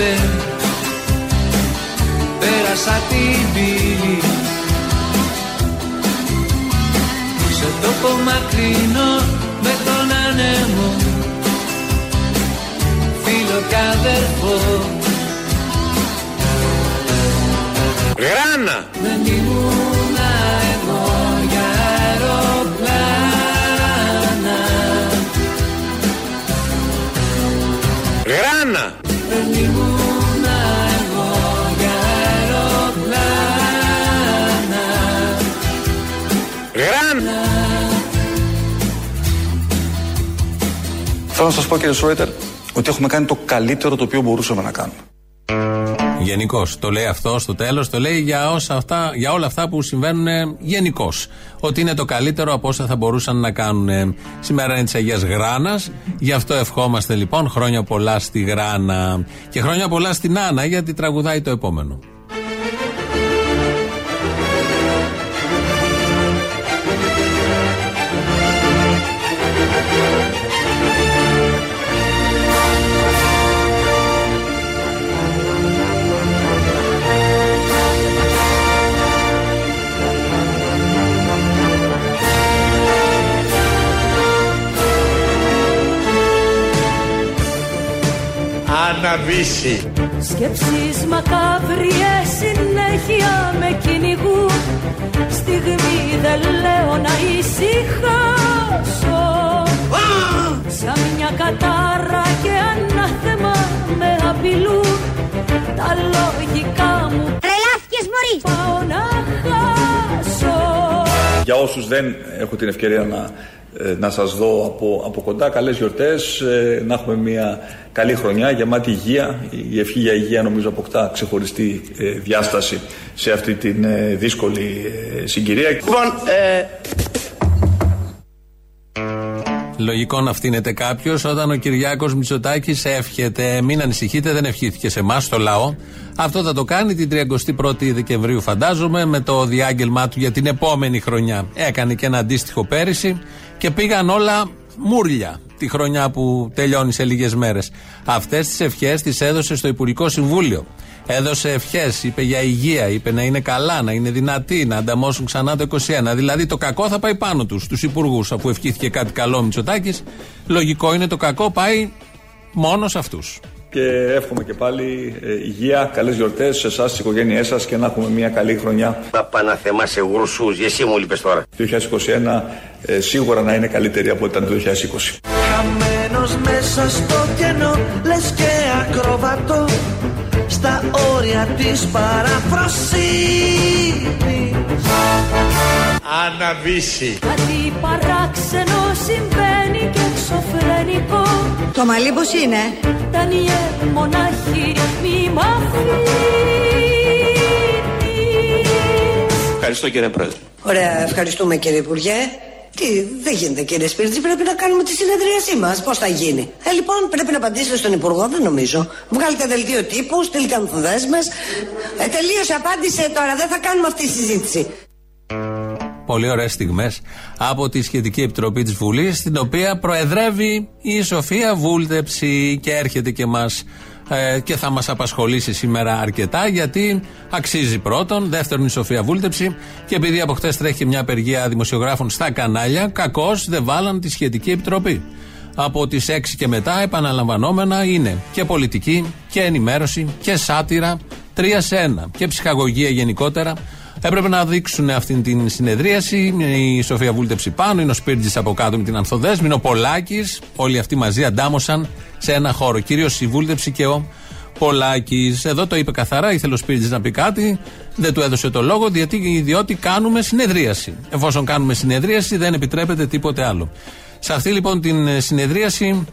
μπλε Πέρασα την πύλη Σε τόπο μακρινό με τον άνεμο Φίλο και αδερφό Γράνα! Δεν ήμουν Θέλω να σας πω κύριε Σρόιτερ ότι έχουμε κάνει το καλύτερο το οποίο μπορούσαμε να κάνουμε. Γενικώς. Το λέει αυτό στο τέλος, το λέει για, όσα αυτά, για όλα αυτά που συμβαίνουν γενικώς. Ότι είναι το καλύτερο από όσα θα μπορούσαν να κάνουν. Σήμερα είναι της Αγίας Γράνας. Γι' αυτό ευχόμαστε λοιπόν χρόνια πολλά στη Γράνα. Και χρόνια πολλά στην Άννα, γιατί τραγουδάει το επόμενο. Αναβήσει! Σκέψεις μακάβριες συνέχεια με κυνηγούν. Στιγμή δεν λέω να ησυχάσω. Σαν μια κατάρα και ανάθεμα με απειλούν. Τα λογικά μου Τρελάθηκες μωρή! πάω να χάσω. Για όσους δεν έχω την ευκαιρία να, ε, να σας δω από, από κοντά, καλές γιορτές, ε, να έχουμε μια καλή χρονιά, γεμάτη υγεία. Η ευχή για υγεία νομίζω αποκτά ξεχωριστή ε, διάσταση σε αυτή την ε, δύσκολη ε, συγκυρία. Λοιπόν, ε, Λογικό να φτύνεται κάποιος όταν ο Κυριάκος Μητσοτάκης εύχεται. Μην ανησυχείτε, δεν ευχήθηκε σε εμάς, στο λαό. Αυτό θα το κάνει την 31η Δεκεμβρίου, φαντάζομαι, με το διάγγελμά του για την επόμενη χρονιά. Έκανε και ένα αντίστοιχο πέρυσι και πήγαν όλα μούρλια τη χρονιά που τελειώνει σε λίγες μέρες. Αυτές τις ευχές τις έδωσε στο Υπουργικό Συμβούλιο. Έδωσε ευχές, είπε για υγεία, είπε να είναι καλά, να είναι δυνατοί, να ανταμώσουν ξανά το 21. Δηλαδή το κακό θα πάει πάνω τους, στου υπουργούς. Αφού ευχήθηκε κάτι καλό ο Μητσοτάκης, λογικό είναι το κακό πάει μόνο σε αυτούς. Και εύχομαι και πάλι ε, υγεία, καλές γιορτές σε εσάς, στις οικογένειές σας και να έχουμε μια καλή χρονιά. να παναθεμά σε γρουσούς, εσύ μου λείπες τώρα. Το 2021 ε, σίγουρα να είναι καλύτερη από ό,τι ήταν το 2020. Χαμένος μέσα στο κενό Λες και ακροβατό Στα όρια της παραφροσύνης Αναβήσει! Κάτι παράξενο συμβαίνει και εξωφρενικό Το μαλλί πως είναι; Ντανιέλ μονάχη μη μ' αφήνεις Ευχαριστώ κύριε Πρόεδρε. Ωραία ευχαριστούμε κύριε Υπουργέ τι, δεν γίνεται κύριε Σπίρτζη, πρέπει να κάνουμε τη συνεδρίασή μας; Πώς θα γίνει; Ε, λοιπόν, πρέπει να απαντήσετε στον Υπουργό, δεν νομίζω. Βγάλετε δελτίο τύπους, στείλτε ανθοδέσμε. Ε, τελείωσε, απάντησε τώρα, δεν θα κάνουμε αυτή τη συζήτηση. Πολύ ωραίες στιγμές από τη σχετική επιτροπή της Βουλής, στην οποία προεδρεύει η Σοφία Βούλτεψη και έρχεται και μας και θα μας απασχολήσει σήμερα αρκετά γιατί αξίζει πρώτον. Δεύτερον, η Σοφία Βούλτεψη. Και επειδή από χτες τρέχει μια απεργία δημοσιογράφων στα κανάλια, κακώς δεν βάλαν τη σχετική επιτροπή. Από τις 6 και μετά, επαναλαμβανόμενα, είναι και πολιτική και ενημέρωση και σάτυρα. Τρία σε ένα. Και ψυχαγωγία γενικότερα. Έπρεπε να δείξουν αυτή την συνεδρίαση. Η Σοφία Βούλτεψη πάνω, είναι ο Σπίρτζη από κάτω με την Ανθοδέσμη, είναι ο Πολάκης. Όλοι αυτοί μαζί αντάμωσαν σε ένα χώρο. Κυρίως η Βούλτεψη και ο Πολάκης. Εδώ το είπε καθαρά, ήθελε ο Σπίρτζης να πει κάτι, δεν του έδωσε το λόγο, διότι, διότι κάνουμε συνεδρίαση. Εφόσον κάνουμε συνεδρίαση, δεν επιτρέπεται τίποτε άλλο. Σε αυτή λοιπόν την συνεδρίαση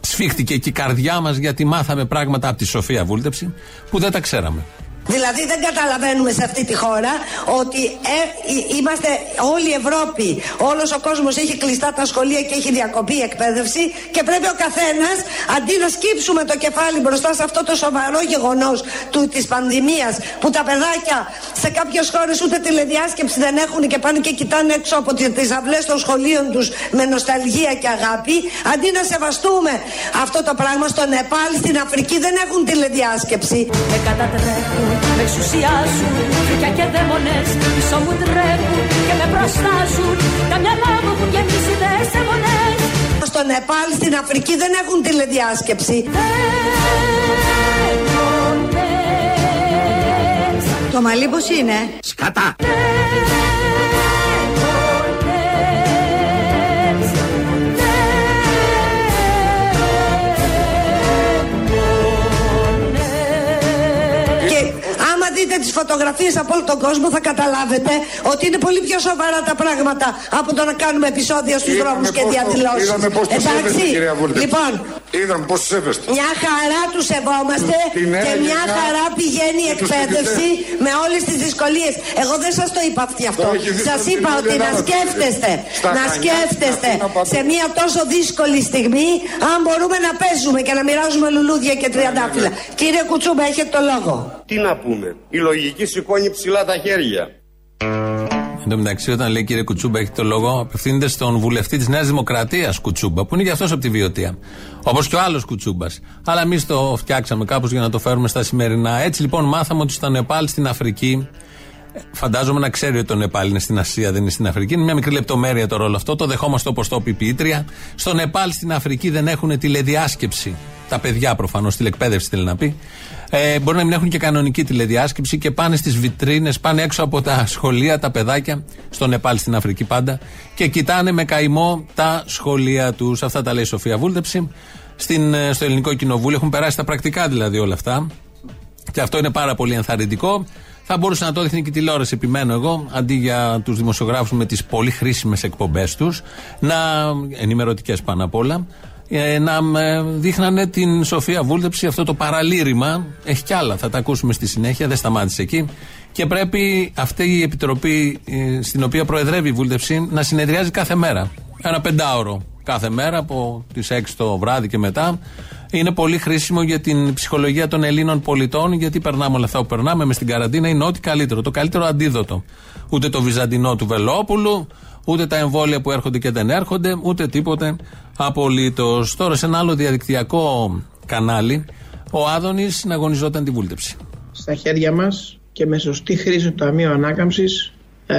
σφίχτηκε και η καρδιά μας γιατί μάθαμε πράγματα από τη Σοφία Βούλτεψη που δεν τα ξέραμε. Δηλαδή δεν καταλαβαίνουμε σε αυτή τη χώρα ότι ε, εί- είμαστε όλη η Ευρώπη, όλος ο κόσμος έχει κλειστά τα σχολεία και έχει διακοπεί η εκπαίδευση και πρέπει ο καθένας αντί να σκύψουμε το κεφάλι μπροστά σε αυτό το σοβαρό γεγονός του, της πανδημίας που τα παιδάκια σε κάποιες χώρες ούτε τηλεδιάσκεψη δεν έχουν και πάνε και κοιτάνε έξω από τις, τις αυλές των σχολείων τους με νοσταλγία και αγάπη αντί να σεβαστούμε αυτό το πράγμα στο Νεπάλ, στην Αφρική δεν έχουν τηλεδιάσκεψη. Με κατατρέπουν, με εξουσιάζουν Φρικιά και δαίμονες πίσω μου τρέχουν Και με προστάζουν Τα μυαλά μου έχουν γεμίσει δεσέμονες Στο Νεπάλ, στην Αφρική δεν έχουν τηλεδιάσκεψη. Δαίμονες Το μαλλί πώς είναι; Σκατά. Δείτε τις φωτογραφίες από όλο τον κόσμο θα καταλάβετε ότι είναι πολύ πιο σοβαρά τα πράγματα από το να κάνουμε επεισόδια στους δρόμους και διαδηλώσεις. Είδαμε πώς τους Εντάξει. σέβεστε, κυρία Βούλτεψη. Λοιπόν, Είδαμε πώς τους σέβεστε. μια χαρά τους σεβόμαστε Την και έλεγα μια χαρά πηγαίνει η και τους εκπαίδευση με όλες τις δυσκολίες. Εγώ δεν σας το είπα αυτή αυτό. Το έχει δει Σας στον είπα Τιμούλη ότι να Ελλάδα, σκέφτεστε, στα να Χανιά, σκέφτεστε στην Αθήνα, παντού. σε μια τόσο δύσκολη στιγμή αν μπορούμε να παίζουμε και να μοιράζουμε λουλούδια και τριαντάφυλλα. Κύριε Κουτσούμπα, έχετε το λόγο. Τι να πούμε. Η λογική σηκώνει ψηλά τα χέρια. Εν τω μεταξύ, όταν λέει κύριε Κουτσούμπα, έχει το λόγο, απευθύνεται στον βουλευτή της Νέας Δημοκρατίας Κουτσούμπα, που είναι και αυτός από τη Βιωτία. Όπως και ο άλλος Κουτσούμπας. Αλλά εμείς το φτιάξαμε κάπως για να το φέρουμε στα σημερινά. Έτσι λοιπόν, μάθαμε ότι στο Νεπάλ στην Αφρική. ε, Φαντάζομαι να ξέρει ότι το Νεπάλ είναι στην Ασία, δεν είναι στην Αφρική. Είναι μια μικρή λεπτομέρεια το ρόλο αυτό. Το δεχόμαστε όπως το πει η ποιήτρια. Στο Νεπάλ στην Αφρική δεν έχουν τηλεδιάσκεψη. Τα παιδιά προφανώς, τηλεκπαίδευση θέλει να πει. Ε, μπορεί να μην έχουν και κανονική τηλεδιάσκεψη και πάνε στις βιτρίνες, πάνε έξω από τα σχολεία τα παιδάκια, στο Νεπάλ στην Αφρική πάντα, και κοιτάνε με καημό τα σχολεία τους. Αυτά τα λέει η Σοφία Βούλτεψη. Στην, ε, στο Ελληνικό Κοινοβούλιο έχουν περάσει τα πρακτικά δηλαδή όλα αυτά. Και αυτό είναι πάρα πολύ ενθαρρυντικό. Θα μπορούσε να το δείχνει και η τηλεόραση, επιμένω εγώ, αντί για τους δημοσιογράφους με τις πολύ χρήσιμες εκπομπές τους, να. ενημερωτικές πάνω απ' όλα, ε, να ε, δείχνανε την Σοφία Βούλτεψη αυτό το παραλήρημα. Έχει κι άλλα, θα τα ακούσουμε στη συνέχεια, δεν σταμάτησε εκεί. Και πρέπει αυτή η επιτροπή ε, στην οποία προεδρεύει η Βούλτεψη να συνεδριάζει κάθε μέρα. Ένα πεντάωρο κάθε μέρα από τις 6 το βράδυ και μετά. Είναι πολύ χρήσιμο για την ψυχολογία των Ελλήνων πολιτών, γιατί περνάμε όλα αυτά που περνάμε με στην καραντίνα. Είναι ό,τι καλύτερο. Το καλύτερο αντίδοτο. Ούτε το βυζαντινό του Βελόπουλου, ούτε τα εμβόλια που έρχονται και δεν έρχονται, ούτε τίποτε απολύτως. Τώρα σε ένα άλλο διαδικτυακό κανάλι, ο Άδωνης συναγωνιζόταν τη βούλτεψη. στα χέρια μας και με σωστή χρήση του Ταμείου Ανάκαμψης,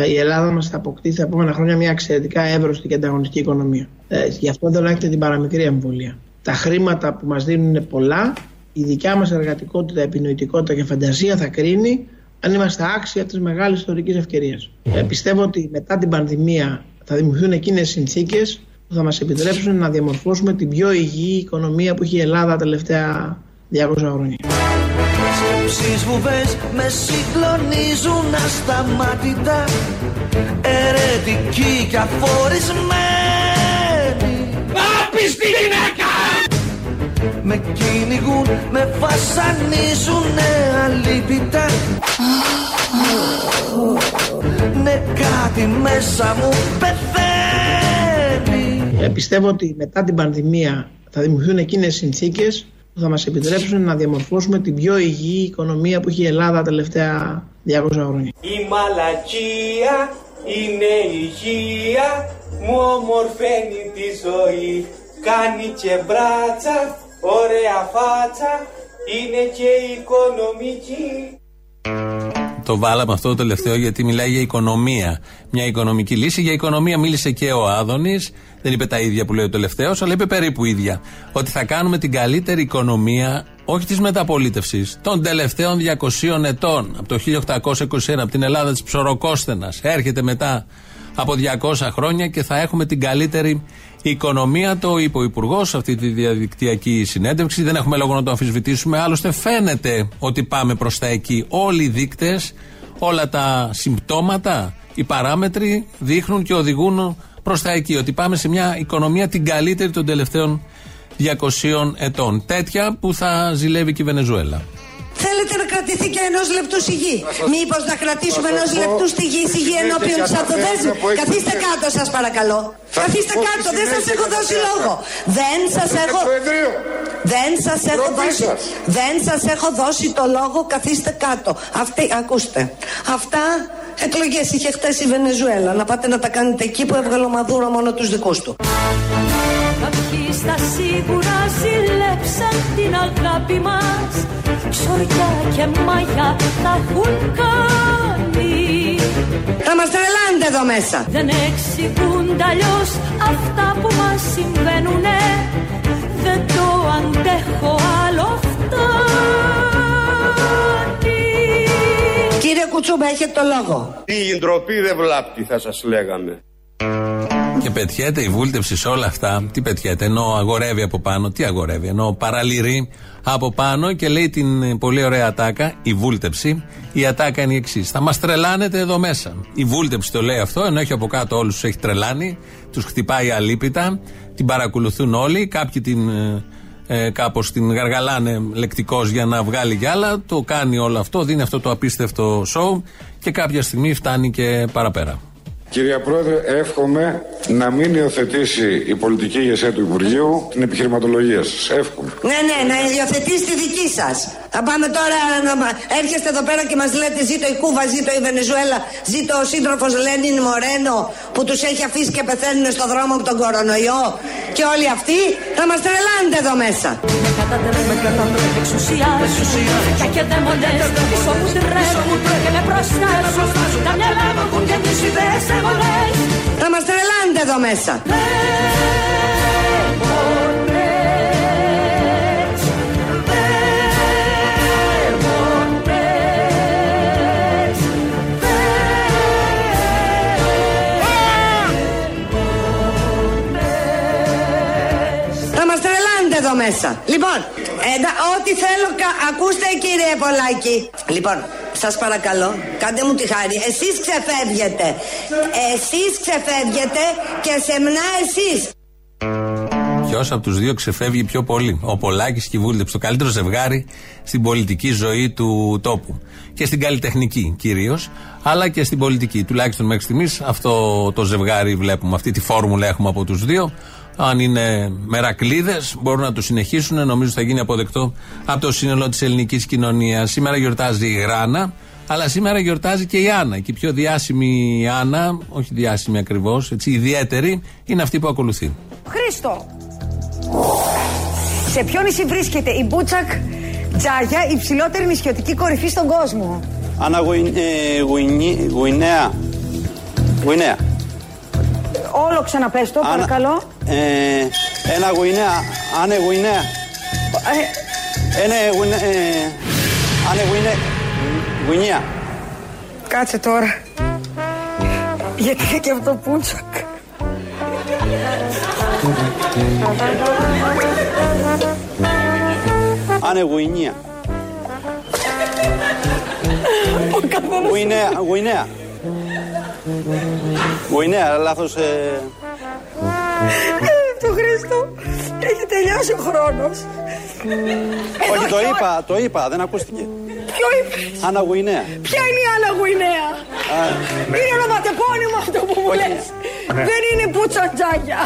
η Ελλάδα μας θα αποκτήσει τα επόμενα χρόνια μια εξαιρετικά εύρωστη και ανταγωνιστική οικονομία. Ε, γι' αυτό δεν έχετε την παραμικρή εμβολία. Τα χρήματα που μας δίνουν είναι πολλά. Η δικιά μας εργατικότητα, επινοητικότητα και φαντασία θα κρίνει αν είμαστε άξια τη μεγάλη ιστορική ευκαιρία. Ε, πιστεύω ότι μετά την πανδημία θα δημιουργηθούν εκείνες συνθήκες που θα μας επιτρέψουν να διαμορφώσουμε την πιο υγιή οικονομία που έχει η Ελλάδα τα τελευταία 200 χρόνια. Σκέψεις βουβές με συγκλονίζουν ασταμάτητα. Ερετικοί και αφορισμένοι Άπιστη γυναίκα! Με κυνηγούν, με βασανίζουνε αλίπητα Ναι κάτι μέσα μου πεθαίνει Ε, πιστεύω ότι μετά την πανδημία θα δημιουργηθούν εκείνες συνθήκες που θα μας επιτρέψουν να διαμορφώσουμε την πιο υγιή οικονομία που έχει η Ελλάδα τα τελευταία 200 χρόνια. Η μαλακία είναι υγεία, μου ομορφαίνει τη ζωή. Κάνει και μπράτσα, ωραία φάτσα, είναι και οικονομική. Το βάλαμε αυτό το τελευταίο γιατί μιλάει για οικονομία. Μια οικονομική λύση. Για οικονομία μίλησε και ο Άδωνης. Δεν είπε τα ίδια που λέει ο τελευταίος, αλλά είπε περίπου ίδια. Ότι θα κάνουμε την καλύτερη οικονομία, όχι της μεταπολίτευσης, των τελευταίων 200 ετών. Από το 1821, από την Ελλάδα της Ψωροκόσθενα. Έρχεται μετά από 200 χρόνια και θα έχουμε την καλύτερη οικονομία. Το είπε ο Υπουργός σε αυτή τη διαδικτυακή συνέντευξη. Δεν έχουμε λόγο να το αμφισβητήσουμε. Άλλωστε, φαίνεται ότι πάμε προς τα εκεί. Όλοι οι δείκτες, όλα τα συμπτώματα, οι παράμετροι δείχνουν και οδηγούν προς τα εκεί. Ότι πάμε σε μια οικονομία την καλύτερη των τελευταίων 200 ετών. Τέτοια που θα ζηλεύει και η Βενεζουέλα. Θέλετε να κρατήσουμε κρατηθεί και ενός λεπτού σιγή. Μήπως να κρατήσουμε ενός λεπτού στη γη σιγή ενώπιον της αυτοδέσμης. Καθίστε κάτω, σας παρακαλώ. Καθίστε κάτω, δεν σας έχω δώσει λόγο. Δεν σας έχω. Δεν σας έχω δώσει. Δεν σας έχω δώσει το λόγο, καθίστε κάτω. Αυτή, ακούστε. Αυτά εκλογές είχε χτες η Βενεζουέλα. Να πάτε να τα κάνετε εκεί που έβγαλε ο Μαδούρο μόνο τους δικούς του. Κάποιοι στα σίγουρα ζηλέψαν την αγάπη μας Ξοριά και μαγιά θα έχουν κάνει Θα μας τρελάνετε εδώ μέσα. Δεν εξηγούνται αλλιώς αυτά που μας συμβαίνουνε Δεν το αντέχω άλλο φτάνει Κύριε Κουτσούμπα, έχετε το λόγο. Τι ντροπή δεν βλάπτει θα σας λέγαμε. Και πετιέται η βούλτεψη σε όλα αυτά. Τι πετιέται, ενώ αγορεύει από πάνω. Τι αγορεύει, ενώ παραλυρεί από πάνω και λέει την πολύ ωραία ατάκα, η βούλτεψη. Η ατάκα είναι η εξής. Θα μας τρελάνετε εδώ μέσα. Η βούλτεψη το λέει αυτό, ενώ έχει από κάτω όλους τους έχει τρελάνει. Τους χτυπάει αλίπητα. Την παρακολουθούν όλοι. Κάποιοι την. Ε, ε, κάπως την γαργαλάνε λεκτικώ για να βγάλει κι άλλα. Το κάνει όλο αυτό, δίνει αυτό το απίστευτο σοου και κάποια στιγμή φτάνει και παραπέρα. Κυρία Πρόεδρε, εύχομαι να μην υιοθετήσει η πολιτική ηγεσία του Υπουργείου την επιχειρηματολογία σας. Εύχομαι. Ναι, ναι, να υιοθετήσει τη δική σας. Θα πάμε τώρα να μα- έρχεστε εδώ πέρα και μας λέτε ζήτω η Κούβα, ζήτω η Βενεζουέλα, ζήτω ο σύντροφος Λένιν Μορένο που τους έχει αφήσει και πεθαίνουν στο δρόμο από τον κορονοϊό. Και όλοι αυτοί θα μας τρελάνετε εδώ μέσα. Με κατατρέπουν, με εξουσιάζουν Πια και δαίμονες πίσω μου τρέχουν Και με προστάζουν Τα μυαλά μου έχουν και τις ιδέες αιμονές Θα μας τρελάνετε εδώ μέσα. Δαίμονες Δαίμονες Θα μας τρελάνετε εδώ μέσα. Λοιπόν, εντα, ό,τι θέλω, κα- ακούστε κύριε Πολάκη. Λοιπόν, σας παρακαλώ, κάντε μου τη χάρη. Εσείς ξεφεύγετε. Εσείς ξεφεύγετε και σεμνά εσείς. Ποιος από τους δύο ξεφεύγει πιο πολύ, ο Πολάκης και η Βούλτεψη. Το καλύτερο ζευγάρι στην πολιτική ζωή του τόπου. Και στην καλλιτεχνική κυρίως, αλλά και στην πολιτική. Τουλάχιστον μέχρι στιγμής αυτό το ζευγάρι βλέπουμε. Αυτή τη φόρμουλα έχουμε από τους δύο. Αν είναι μερακλείδες, μπορούν να το συνεχίσουν. Νομίζω θα γίνει αποδεκτό από το σύνολο της ελληνικής κοινωνίας. Σήμερα γιορτάζει η Γράνα, αλλά σήμερα γιορτάζει και η Άννα. Και η πιο διάσημη Άννα, όχι διάσημη ακριβώς, έτσι ιδιαίτερη, είναι αυτή που ακολουθεί. Χρήστο, σε ποιο νησί βρίσκεται η Μπούτσακ Τζάγια, η ψηλότερη νησιωτική κορυφή στον κόσμο; Άννα Γουινέα. Γουινέα. Όλο ξαναπες το, Άννα- παρακαλώ. Ε, ένα Γουινέα. Άνε Γουινέα. Ε, Ένα Γουινέα. Άνε Γουινέα. Γουινέα. κάτσε τώρα. Γιατί είναι και αυτό Μπούτσακ. Άνε Γουινέα. Γουινέα. Γουινέα. Γουινέα, λάθος. ε, Το Χρήστο, έχει τελειώσει ο χρόνος. Όχι, το είπα, το είπα, δεν ακούστηκε. Ποιο είπες, Άννα Γουινέα. ποια είναι η Άννα Γουινέα. Είναι ονοματεπώνυμο αυτό που μου λες. Δεν είναι Μπούτσακ Τζάγια.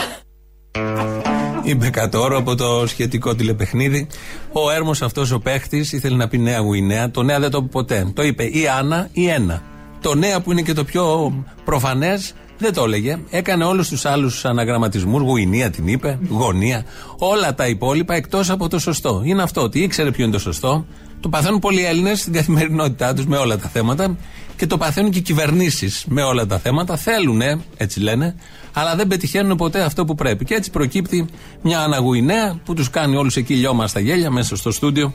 Είπε κατόρο από το σχετικό τηλεπαιχνίδι. Ο έρμος αυτός ο παίχτης ήθελε να πει Νέα Γουινέα. Το Νέα δεν το είπε ποτέ. Το είπε ή Άννα ή ένα. Το Νέα που είναι και το πιο προφανές δεν το έλεγε. Έκανε όλους τους άλλους αναγραμματισμούς. Γουινία την είπε, γωνία. Όλα τα υπόλοιπα εκτός από το σωστό. Είναι αυτό ότι ήξερε ποιο είναι το σωστό. Το παθαίνουν πολλοί Έλληνες στην καθημερινότητά τους με όλα τα θέματα και το παθαίνουν και οι κυβερνήσεις με όλα τα θέματα. Θέλουν, έτσι λένε, αλλά δεν πετυχαίνουν ποτέ αυτό που πρέπει. Και έτσι προκύπτει μια αναγουινέα που τους κάνει όλους εκεί λιώμα στα γέλια μέσα στο στούντιο.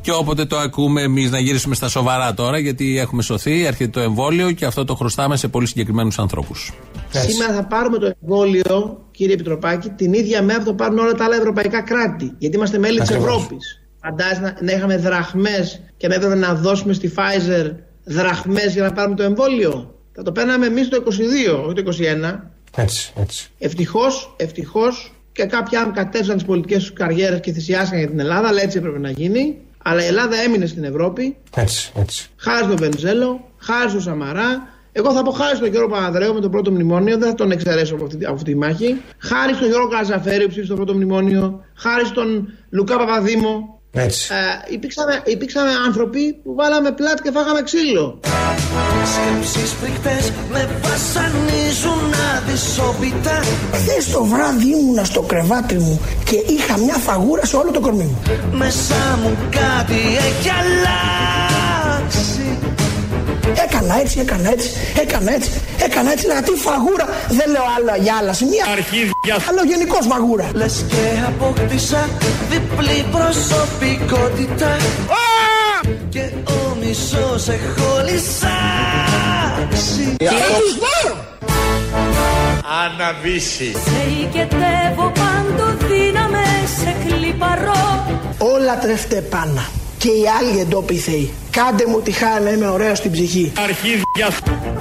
Και όποτε το ακούμε, εμείς να γυρίσουμε στα σοβαρά τώρα, γιατί έχουμε σωθεί, έρχεται το εμβόλιο και αυτό το χρωστάμε σε πολύ συγκεκριμένους ανθρώπους. Σήμερα θα πάρουμε το εμβόλιο, κύριε Επιτροπάκη, την ίδια μέρα που το πάρουν όλα τα άλλα ευρωπαϊκά κράτη. Γιατί είμαστε μέλη της Ευρώπης. Φαντάζεσαι να, να είχαμε δραχμές και να έπρεπε να δώσουμε στη Pfizer δραχμές για να πάρουμε το εμβόλιο; Θα το παίρναμε εμείς το 22, όχι το 21. Έτσι, έτσι. Ευτυχώς, ευτυχώς και κάποιοι άνθρωποι κατέβησαν τις πολιτικές τους καριέρες και θυσιάστηκαν για την Ελλάδα, αλλά έτσι έπρεπε να γίνει. Αλλά η Ελλάδα έμεινε στην Ευρώπη. Έτσι, έτσι. Χάρη στον Βενιζέλο, χάρη στον Σαμαρά. Εγώ θα πω χάρη στον Γιώργο Παπανδρέου με το πρώτο μνημόνιο, δεν θα τον εξαιρέσω από αυτή, από αυτή τη μάχη. Χάρη στον Γιώργο Καζαφέρη που ψήφισε το πρώτο μνημόνιο. Χάρη στον Λουκά Παπαδήμο. Έτσι. Ε, υπήρξαμε, υπήρξαμε άνθρωποι που βάλαμε πλάτ και φάγαμε ξύλο. Σκέψεις φρικτές με βασανίζουν αδυσόπιτα Χθες το βράδυ ήμουνα στο κρεβάτι μου και είχα μια φαγούρα σε όλο το κορμί μου. Μέσα μου κάτι έχει αλλάξει Έκανα έτσι, έκανα έτσι, έκανα έτσι, έκανα έτσι. Λέγα τι φαγούρα, δεν λέω άλλο για άλλα σημεία. Αρχίδια Άλλο γενικό φαγούρα. Λες και αποκτήσα διπλή προσωπικότητα Και ο μισός έχω λυσάξει Αναβήσει. Σε οικετεύω πάντο δύναμε σε κλιπαρό Όλα τρέφτε πάνω. Και οι άλλοι εντόπιοι θεοί. Κάντε μου τη χάρη να είμαι ωραίος στην ψυχή. Αρχίδια.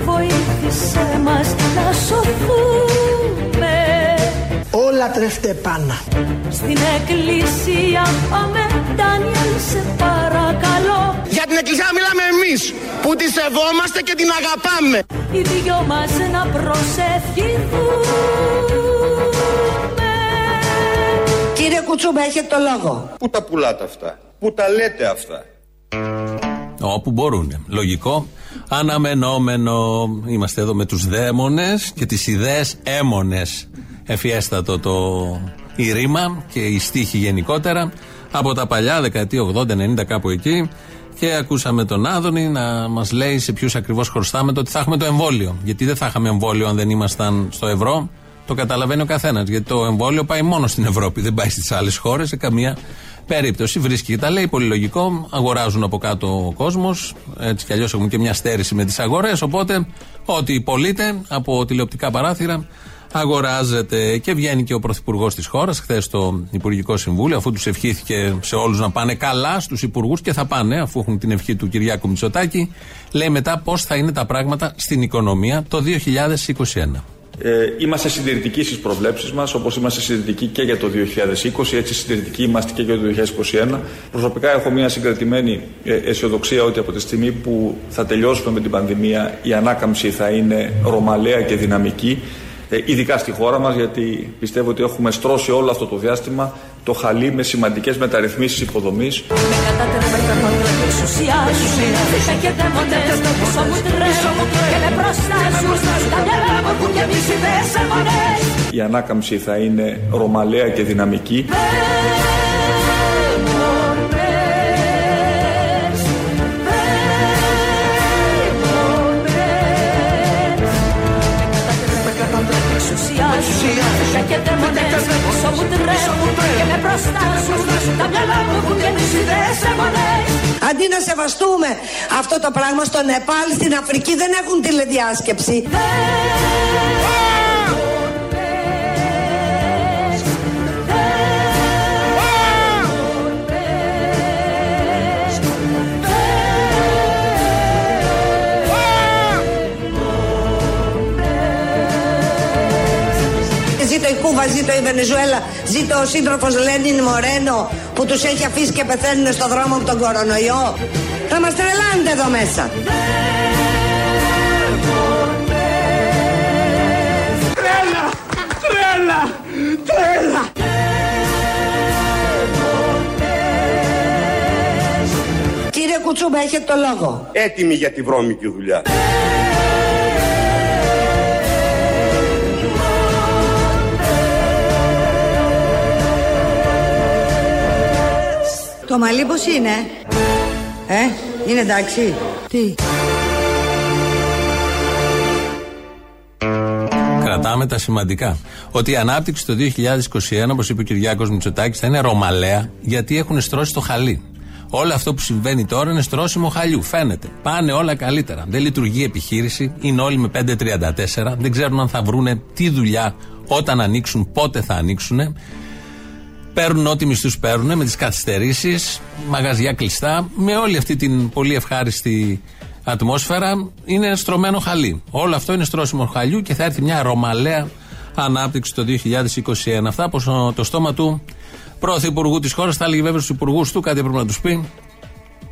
Βοήθησέ μας να σωθούμε Όλα τρέφτε πάνω. Στην εκκλησία πάμε Ντάνιελ σε παρακαλώ Για την εκκλησία μιλάμε εμείς που τη σεβόμαστε και την αγαπάμε. Οι δυο μας να προσευχηθούμε Κύριε Κουτσούμπα, έχετε το λόγο. Πού τα πουλάτε αυτά; Πού τα λέτε αυτά; Όπου μπορούν. Λογικό. Αναμενόμενο. Είμαστε εδώ με τους δαίμονες και τις ιδέες έμονες. Εφιέστατο το η ρήμα και η στίχη γενικότερα. Από τα παλιά, δεκαετία 80-90 κάπου εκεί. Και ακούσαμε τον Άδωνη να μας λέει σε ποιους ακριβώς χρωστάμε το ότι θα έχουμε το εμβόλιο. Γιατί δεν θα είχαμε εμβόλιο αν δεν ήμασταν στο ευρώ. Το καταλαβαίνει ο καθένας. Γιατί το εμβόλιο πάει μόνο στην Ευρώπη, δεν πάει στις άλλες χώρες σε καμία περίπτωση. Βρίσκει και τα λέει, πολύ λογικό. Αγοράζουν από κάτω ο κόσμος. Έτσι κι αλλιώς έχουμε και μια στέρηση με τις αγορές. Οπότε, ό,τι πωλείται από τηλεοπτικά παράθυρα αγοράζεται. Και βγαίνει και ο Πρωθυπουργός της χώρας χθες στο Υπουργικό Συμβούλιο, αφού τους ευχήθηκε σε όλους να πάνε καλά, στους υπουργούς και θα πάνε, αφού έχουν την ευχή του Κυριάκου Μητσοτάκη. Λέει μετά πώς θα είναι τα πράγματα στην οικονομία το 2021. Ε, είμαστε συντηρητικοί στις προβλέψεις μας, όπως είμαστε συντηρητικοί και για το 2020, έτσι συντηρητικοί είμαστε και για το 2021. Προσωπικά έχω μια συγκρατημένη ε, αισιοδοξία ότι από τη στιγμή που θα τελειώσουμε με την πανδημία, η ανάκαμψη θα είναι ρωμαλαία και δυναμική, ε, ειδικά στη χώρα μας, γιατί πιστεύω ότι έχουμε στρώσει όλο αυτό το διάστημα το χαλί με σημαντικές μεταρρυθμίσεις υποδομής. Με κατατρέπεται το και εξουσιάζουν Φύσα και δαίμονες πίσω μου τρέχουν. Και με προστάζουν Τα μυαλά μου έχουν γεμίσει δεσμονές Η ανάκαμψη θα είναι ρωμαλαία και δυναμική. Φύσα και δαίμονες πίσω μου τρέχουν Και με προστάζουν Τα μυαλά μου έχουν γεμίσει δεσμονές Αντί να σεβαστούμε αυτό το πράγμα στο Νεπάλ, στην Αφρική δεν έχουν τηλεδιάσκεψη. Ζήτω Κούβα, ζήτω η Βενεζουέλα, ζήτω ο σύντροφος Λένιν Μορένο που τους έχει αφήσει και πεθαίνουν στο δρόμο από τον κορονοϊό. Θα μας τρελάνετε εδώ μέσα. Τρέλα! Τρέλα! Τρέλα! Κύριε Κουτσούμπα, έχετε το λόγο. Έτοιμοι για τη βρώμικη δουλειά. Το μαλλί πώς είναι; Ε, είναι εντάξει. Τι; Κρατάμε τα σημαντικά. Ότι η ανάπτυξη το 2021, όπως είπε ο Κυριάκος Μητσοτάκης, θα είναι ρωμαλαία γιατί έχουν στρώσει το χαλί. Όλο αυτό που συμβαίνει τώρα είναι στρώσιμο χαλιού. Φαίνεται. Πάνε όλα καλύτερα. Δεν λειτουργεί η επιχείρηση. Είναι όλοι με 534. Δεν ξέρουν αν θα βρούνε τι δουλειά όταν ανοίξουν, πότε θα ανοίξουν. Παίρνουν ό,τι μισθούς παίρνουν με τις καθυστερήσεις, μαγαζιά κλειστά, με όλη αυτή την πολύ ευχάριστη ατμόσφαιρα. Είναι στρωμένο χαλί. Όλο αυτό είναι στρώσιμο χαλιού και θα έρθει μια ρωμαλαία ανάπτυξη το 2021. Αυτά από το στόμα του πρωθυπουργού της χώρας. Θα έλεγε βέβαια στους υπουργούς του, κάτι πρέπει να τους πει.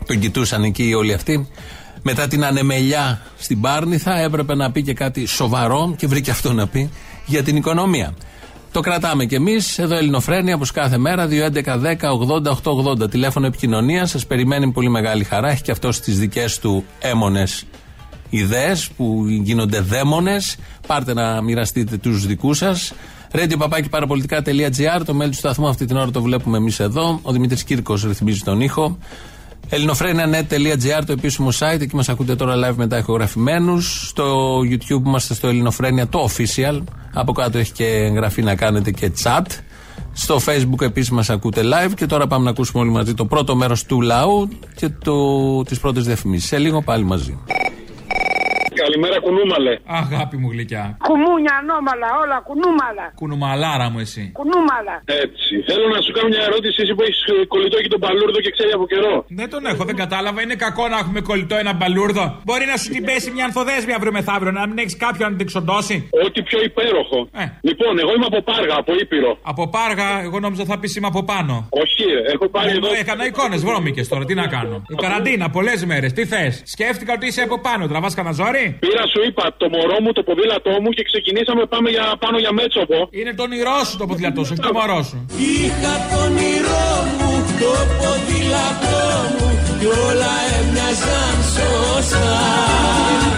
τον κοιτούσαν εκεί όλοι αυτοί. Μετά την ανεμελιά στην Πάρνηθα έπρεπε να πει και κάτι σοβαρό και βρήκε αυτό να πει για την οικονομία. Το κρατάμε κι εμείς. Εδώ Ελληνοφρένια, όπως κάθε μέρα, 2.11.10.80.880. Τηλέφωνο επικοινωνίας. Σας περιμένει με πολύ μεγάλη χαρά. Έχει και αυτός τις δικές του έμονες ιδέες που γίνονται δαίμονες. Πάρτε να μοιραστείτε τους δικούς σας. Radio παπάκι παραπολιτικά.gr. Το mail του σταθμού αυτή την ώρα το βλέπουμε εμείς εδώ. Ο Δημήτρης Κύρκος ρυθμίζει τον ήχο. ελληνοφρένια.net.gr το επίσημο site. Εκεί μας ακούτε τώρα live μετά ηχογραφημένους. Στο YouTube είμαστε στο Ελληνοφρένια το official. Από κάτω έχει και εγγραφή να κάνετε και chat. Στο facebook επίσης μας ακούτε live και τώρα πάμε να ακούσουμε όλοι μαζί το πρώτο μέρος του λαού και το, τις πρώτες διαφημίσεις. Σε λίγο πάλι μαζί. Καλημέρα, κουνούμαλε. Αγάπη μου γλυκιά. Κουμούνια, ανώμαλα, όλα κουνούμαλα. Κουνουμαλάρα μου εσύ. Κουνούμαλα. Έτσι. Θέλω να σου κάνω μια ερώτηση, εσύ που έχεις κολλητό και τον παλούρδο και ξέρει από καιρό. Δεν τον έχω, δεν κατάλαβα. Είναι κακό να έχουμε κολλητό ένα μπαλούρδο. Μπορεί να σου την πέσει μια ανθοδέσμια αύριο μεθαύριο, να μην έχεις κάποιον να την ξοντώσει. Ό,τι πιο υπέροχο. Ε. Λοιπόν, εγώ είμαι από Πάργα, από Ήπειρο. Από πάργα, εγώ νόμιζα θα πεις είμαι από πάνω. Όχι, ρε, έχω πάρει Εγώ εδώ. έκανα εικόνες βρώμικες τώρα, τι να κάνω. Η καραντίνα, πολλές μέρες, τι θες; Σκέφτηκα ότι είσαι από πάνω, τραβάς κανένα ζόρι; Πήρα, σου είπα, το μωρό μου, το ποδήλατό μου και ξεκινήσαμε πάμε για, πάνω για Μέτσοπο. Είναι το όνειρό σου το ποδηλατό σου, όχι το μωρό σου. Είχα το όνειρό μου, το ποδήλατό μου κι όλα έμοιαζαν σωστά.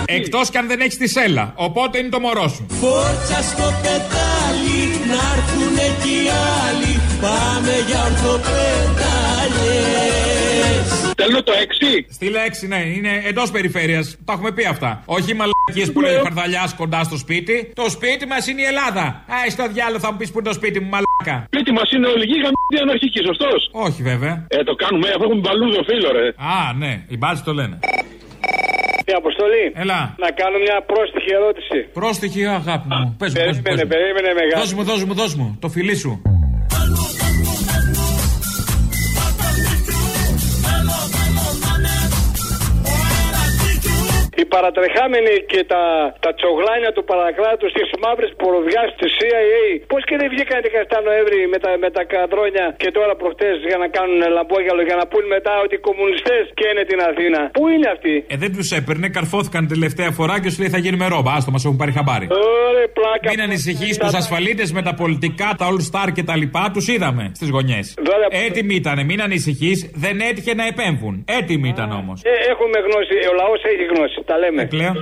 Εκτός κι αν δεν έχεις τη σέλα. Οπότε είναι το μωρό σου. Φόρτσα στο πετάλι, να έρθουνε κι οι άλλοι, πάμε για ορθοπέταλες. Θέλω το 6. Στη λέξη, ναι, είναι εντός περιφέρειας. Τα έχουμε πει αυτά. Όχι οι μαλακίες που λέει ο Χαρδαλιά κοντά στο σπίτι. Το σπίτι μας είναι η Ελλάδα. Α, στο διάλογο θα μου πεις που είναι το σπίτι μου, μαλάκα. Σπίτι μας είναι όλη γη γαμμένη αναρχική, σωστός. Όχι βέβαια. Ε, το κάνουμε, αφού έχουμε μπαλούδο φίλο, ρε. Α, ναι, οι μπάτζοι το λένε. Η αποστολή. Έλα. Να κάνω μια πρόστιχη ερώτηση. Πρόστιχη αγάπη μου. Πες μου, πες μου, πες Περίμενε, μου. περίμενε μεγάλη. Δώσ' μου, δώσ' μου, δώσ' μου. Το φιλί σου. Οι παρατρεχάμενοι και τα, τα τσογλάνια του παρακράτου στι μαύρε ποροδιά της CIA, πώς και δεν βγήκαν 17 Νοέμβρη με τα, με τα καδρόνια και τώρα προχτές για να κάνουν λαμπόγιαλο για να πούν μετά ότι οι κομμουνιστές καίνε την Αθήνα. Πού είναι αυτοί; Ε, δεν τους έπαιρνε, καρφώθηκαν τελευταία φορά και σου λέει θα γίνουμε ρόμπα. Άστο, μας έχουν πάρει χαμπάρι. Ωραία, πλάκα. Μην ανησυχείς τους ασφαλίτες με τα πολιτικά, τα All Star και τα λοιπά, τους είδαμε στις γωνιές. Έτοιμοι ήταν, μην ανησυχείς, δεν έτυχε να επέμβουν. Έτοιμοι ήταν όμως. Ε, έχουμε γνώση, ο λαός έχει γνώση. Τα λέμε. Πλέον.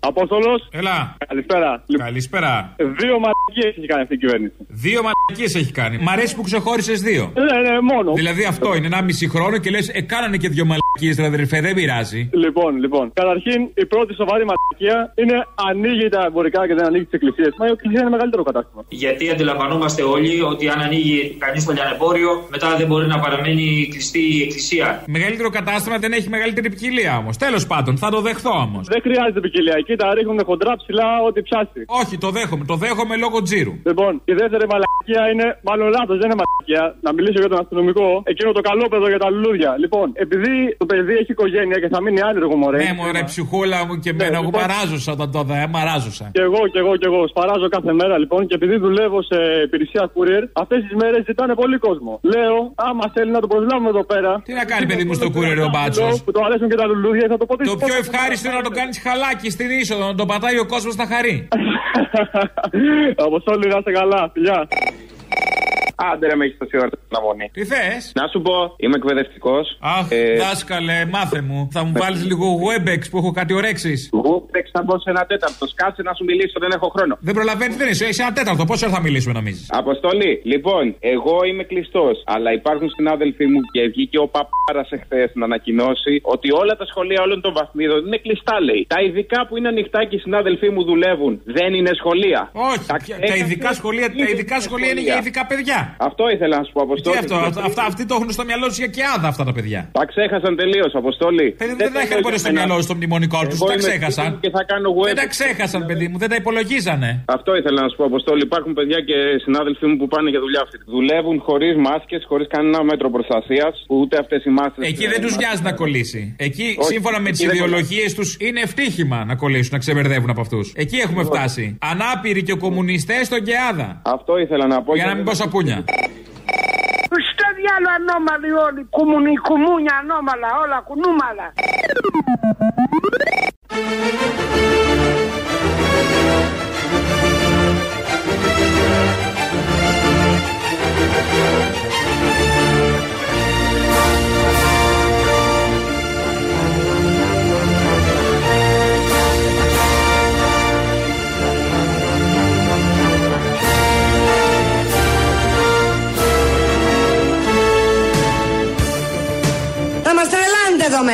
Απόστολος. Έλα. Καλησπέρα. Καλησπέρα. Δύο μαλακίες έχει κάνει αυτή η κυβέρνηση. Δύο μαλακίες έχει κάνει. Μ' αρέσει που ξεχώρισες δύο. Ναι, ναι, μόνο. Δηλαδή αυτό είναι ένα μισή χρόνο και λες, ε, κάνανε και δύο μαλακίε, ρε αδερφέ, δεν πειράζει. Λοιπόν, λοιπόν. Καταρχήν, η πρώτη σοβαρή μαλακία είναι ανοίγει τα εμπορικά και δεν ανοίγει τις εκκλησίες. Μα η εκκλησία είναι μεγαλύτερο κατάστημα. Γιατί αντιλαμβανόμαστε όλοι ότι αν ανοίγει κανείς το λιανεμπόριο, μετά δεν μπορεί να παραμένει κλειστή η εκκλησία. Μεγαλύτερο κατάστημα δεν έχει μεγαλύτερη ποικιλία όμως. Τέλος πάντων, θα το δεχθώ όμως. Δεν χρειάζεται ποικιλία. Εκεί τα ρίχνουν χοντρά ψηλά ό,τι πιάσει. Όχι, το δέχομαι. Το δέχομαι λόγω τζίρου. Λοιπόν, η δεύτερη μαλακία είναι, μάλλον λάθος, δεν είναι μαλακία. Να μιλήσω για τον αστυνομικό. Εκείνο το καλό παιδό για τα λουλούδια. Λοιπόν, επειδή το παιδί έχει οικογένεια και θα μείνει άνεργο μωρέ. Ναι, μωρέ, ψυχούλα μου και εμένα. Εγώ λοιπόν. παράζωσα όταν το δε, μαράζωσα. Και εγώ, και εγώ, και εγώ. Σπαράζω κάθε μέρα λοιπόν και επειδή δουλεύω σε υπηρεσία courier, αυτές τις μέρες ζητάνε πολύ κόσμο. Λέω, άμα θέλει να το προσλάβουμε εδώ πέρα. Τι να κάνει, παιδί μου, στο courier ο μπάτσος; Που το αρέσουν και τα λουλούδια, θα το ποτίσει. Το πιο ευχάριστο είναι να το κάνεις χαλάκι στην είσοδο, να το πατάει ο κόσμος να χαρεί. Αποστόλη, να είστε καλά. Φιλιά. Άντε ρε με έχεις τόση ώρα την αναμονή. Τι θες; Να σου πω, είμαι εκπαιδευτικός. Αχ, δάσκαλε, μάθε μου. Θα μου βάλεις λίγο Webex που έχω κάτι ωρέξει. Webex θα μπω σε ένα τέταρτο. Σκάσε να σου μιλήσω, δεν έχω χρόνο. Δεν προλαβαίνεις, δεν είσαι. Είσαι ένα τέταρτο. Πόσο ώρα θα μιλήσουμε, νομίζεις; Αποστολή, λοιπόν, εγώ είμαι κλειστός. Αλλά υπάρχουν συνάδελφοί μου και βγήκε ο παπάρας εχθές να ανακοινώσει ότι όλα τα σχολεία όλων των βαθμίδων είναι κλειστά, λέει. Τα ειδικά που είναι ανοιχτά και οι συνάδελφοί μου δουλεύουν δεν είναι σχολεία. Όχι, τα, τα ειδικά σχολεία, τα ειδικά σχολεία είναι για ειδικά παιδιά. Αυτό ήθελα να σου πω, Αποστόλη. Τι αυτό, αυτά, αυτά, αυτοί το έχουν στο μυαλό τους για και άδα αυτά τα παιδιά. Τα ξέχασαν τελείως, Αποστόλη. Παιδί μου, δεν τα είχαν πολύ στο μυαλό τους στο μνημονικό τους, τα ξέχασαν. Και θα κάνω web. Δεν τα ξέχασαν, παιδί μου, δεν τα υπολογίζανε. Αυτό ήθελα να σου πω, Αποστόλη. Υπάρχουν παιδιά και συνάδελφοί μου που πάνε για δουλειά αυτή. Δουλεύουν χωρίς μάσκες, χωρίς κανένα μέτρο προστασίας, ούτε αυτές οι μάσκες. Εκεί δεν τους νοιάζει να κολλήσει. Εκεί, σύμφωνα με τις ιδεολογίες τους, είναι ευτύχημα να κολλήσουν, να ξεμπερδεύουν από αυτούς. Εκεί έχουμε φτάσει. Ανάπηροι και κομμουνιστές στον Κεάδα. Αυτό ήθελα να πω. Για να μην πω σαπούνια. ustavialo anomaliolikumuni kumunya anomala ola kunumala.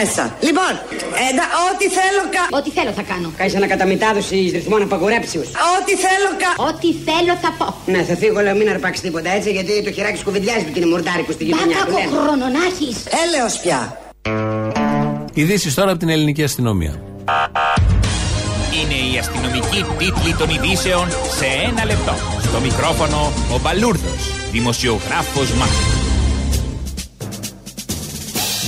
Μέσα. Λοιπόν, εντα, ό,τι θέλω κα... Ό,τι θέλω θα κάνω. Κάνεις ανακαταμετάδοση ρυθμών απαγορέψεως. Ό,τι θέλω κα... Ό,τι θέλω θα πω. Ναι, θα φύγω, λέω, μην αρπάξεις τίποτα έτσι, γιατί το χεράκι σκουβεντιάζει που είναι μορτάρικος στη γειτονιά. Μπα, του, ναι. χρόνο να έχεις. Έλεος πια. Ειδήσεις τώρα από την ελληνική αστυνομία. Είναι οι αστυνομικοί τίτλοι των ειδήσεων σε ένα λεπτό. Στο μικρόφωνο ο Μπαλούρδος, δημοσιογράφος Μάρκος.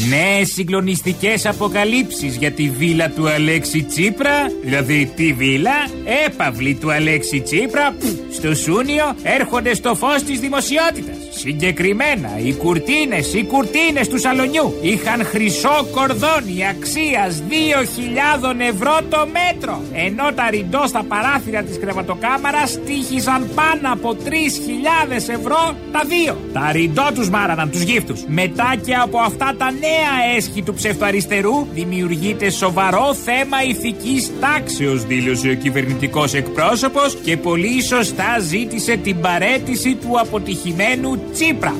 Νέες συγκλονιστικές αποκαλύψεις για τη βίλα του Αλέξη Τσίπρα, δηλαδή τη βίλα, έπαυλη του Αλέξη Τσίπρα, πφ, στο Σούνιο έρχονται στο φως της δημοσιότητας. Συγκεκριμένα, οι κουρτίνες, οι κουρτίνες του σαλονιού είχαν χρυσό κορδόνι αξίας 2.000 ευρώ το μέτρο. Ενώ τα ριντό στα παράθυρα της κρεβατοκάμαρας στήχησαν πάνω από 3.000 ευρώ τα δύο. Τα ριντό τους μάραναν τους γύφτους. Μετά και από αυτά τα νέα έσχη του ψευτοαριστερού δημιουργείται σοβαρό θέμα ηθικής τάξεως δήλωσε ο κυβερνητικός εκπρόσωπος και πολύ σωστά ζήτησε την παρέτηση του αποτυχημένου Τσίπρα.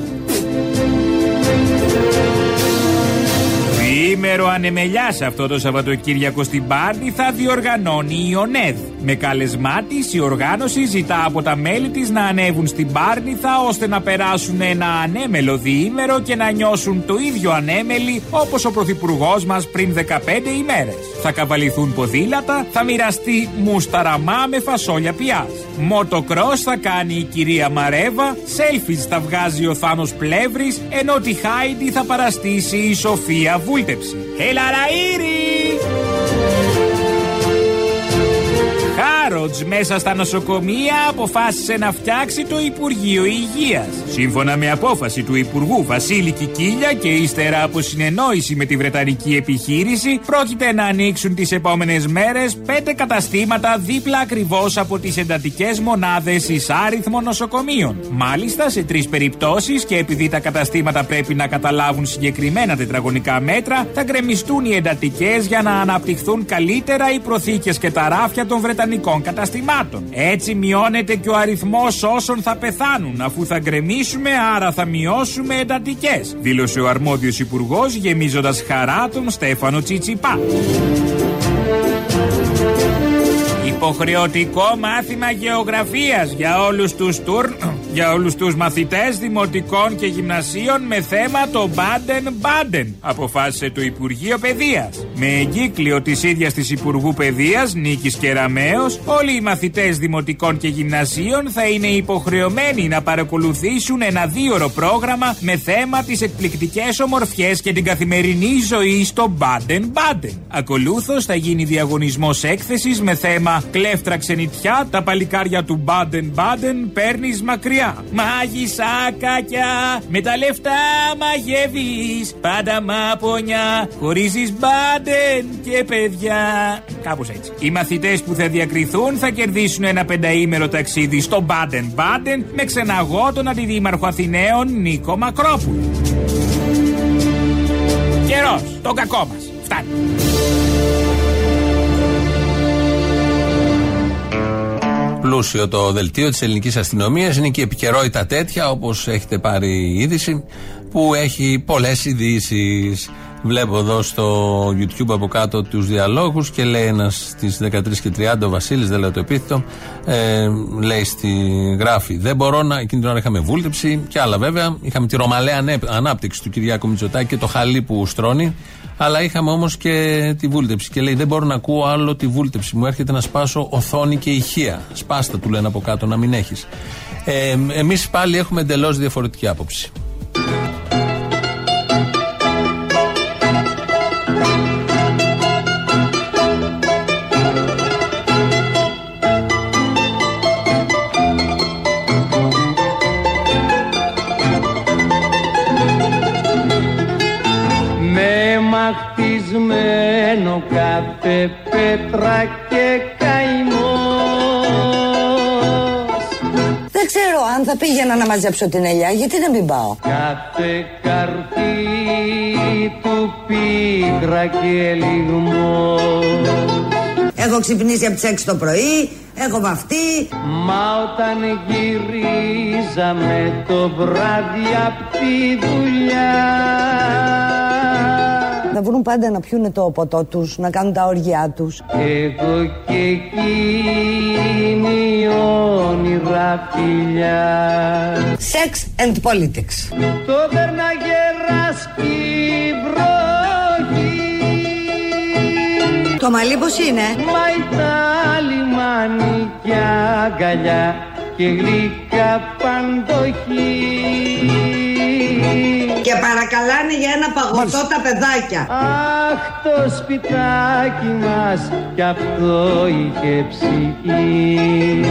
Διήμερο ανεμελιά αυτό το Σαββατοκύριακο στην Πάρνη θα διοργανώνει η ΟΝΕΔ. Με καλεσμά τη, η οργάνωση ζητά από τα μέλη της να ανέβουν στην Πάρνηθα ώστε να περάσουν ένα ανέμελο διήμερο και να νιώσουν το ίδιο ανέμελοι όπως ο Πρωθυπουργός μας πριν 15 ημέρες. Θα καβαληθούν ποδήλατα, θα μοιραστεί μουσταραμά με φασόλια πιάς. Μοτοκρός θα κάνει η κυρία Μαρέβα, σέλφις θα βγάζει ο Θάνος Πλεύρης, ενώ τη Χάιντι θα παραστήσει η Σοφία Βούλτεψη. Έλα ραΐρι! Χάροτζ μέσα στα νοσοκομεία αποφάσισε να φτιάξει το Υπουργείο Υγείας. Σύμφωνα με απόφαση του Υπουργού Βασίλη Κικίλια και ύστερα από συνεννόηση με τη Βρετανική επιχείρηση, πρόκειται να ανοίξουν τις επόμενες μέρες πέντε καταστήματα δίπλα ακριβώς από τις εντατικές μονάδες εισάριθμων νοσοκομείων. Μάλιστα σε τρεις περιπτώσεις και επειδή τα καταστήματα πρέπει να καταλάβουν συγκεκριμένα τετραγωνικά μέτρα, θα γκρεμιστούν οι εντατικές για να αναπτυχθούν καλύτερα οι προθήκες και τα ράφια των Βρετανικών καταστημάτων. Έτσι μειώνεται και ο αριθμός όσων θα πεθάνουν αφού θα γκρεμίσουμε άρα θα μειώσουμε εντατικές, δήλωσε ο αρμόδιος υπουργός γεμίζοντας χαρά τον Στέφανο Τσιτσιπά. Υποχρεωτικό μάθημα γεωγραφίας για όλους τους τουρ... για όλους τους μαθητές δημοτικών και γυμνασίων με θέμα το Μπάντεν Μπάντεν, αποφάσισε το Υπουργείο Παιδείας. Με εγκύκλιο της ίδιας της Υπουργού Παιδείας, Νίκης Κεραμέως, όλοι οι μαθητές δημοτικών και γυμνασίων θα είναι υποχρεωμένοι να παρακολουθήσουν ένα δίωρο πρόγραμμα με θέμα τις εκπληκτικές ομορφιές και την καθημερινή ζωή στο Μπάντεν Μπάντεν. Ακολούθως θα γίνει διαγωνισμός έκθεσης με θέμα κλέφτρα ξενιτιά, τα παλικάρια του Μπάντεν Μπάντεν παίρνεις μακριά. Μάγισσα κακιά, με τα λεφτά μαγεύεις. Πάντα μαπονιά, χωρίζεις μπάντεν και παιδιά. Κάπως έτσι. Οι μαθητές που θα διακριθούν θα κερδίσουν ένα πενταήμερο ταξίδι στο Μπάντεν Μπάντεν με ξεναγό τον αντιδήμαρχο Αθηναίων Νίκο Μακρόπουλο. Καιρός, το κακό μας. Φτάνει. Πλούσιο το δελτίο της ελληνικής αστυνομίας. Είναι και επικαιρότητα τέτοια, όπως έχετε πάρει η είδηση, που έχει πολλές ειδήσεις. Βλέπω εδώ στο YouTube από κάτω τους διαλόγους και λέει ένας στις 13 και 30 ο Βασίλης, δεν λέω το επίθετο, ε, λέει στη γράφη. Δεν μπορώ να. Εκείνη την ώρα είχαμε βούλτεψη και άλλα βέβαια. Είχαμε τη ρωμαλαία ανάπτυξη του Κυριάκου Μητσοτάκη και το χαλί που στρώνει. Αλλά είχαμε όμως και τη βούλτεψη. Και λέει: Δεν μπορώ να ακούω άλλο τη βούλτεψη. Μου έρχεται να σπάσω οθόνη και ηχεία. Σπάστα, του λένε από κάτω, να μην έχεις. Ε, Εμείς πάλι έχουμε εντελώς διαφορετική άποψη. Αν θα πήγαινα να μαζέψω την ελιά, γιατί να μην πάω. Κάθε καρφί του πίκρα και λιγμός Έχω ξυπνήσει από τις 6 το πρωί, έχω βαφτεί. Μα όταν γυρίζαμε το βράδυ απ' τη δουλειά Να βρουν πάντα να πιούνε το ποτό τους, να κάνουν τα όργια τους. Εγώ και εκείνη όνειρα φιλιά Sex and politics. Το Βερναγέρας κι η βροχή Το μαλλί πώς είναι; Μα τα λιμάνι κι αγκαλιά και γλυκά παντοχή Και παρακαλάνε για ένα παγωτό τα παιδάκια. Αχ το σπιτάκι μας κι αυτό είχε ψυχή